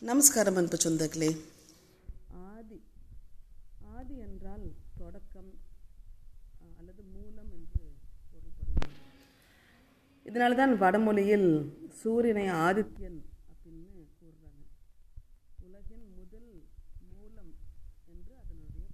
நமஸ்காரம் அன்பு சொந்தங்களே. ஆதி ஆதி என்றால் தொடக்கம் அல்லது மூலம் என்று பொருள்படுகிறது. இதனால தான் வடமொழியில் சூரியனை ஆதித்யன் அப்படின்னு கூறுறாங்க. உலகின் முதல் மூலம் என்று அதனுடைய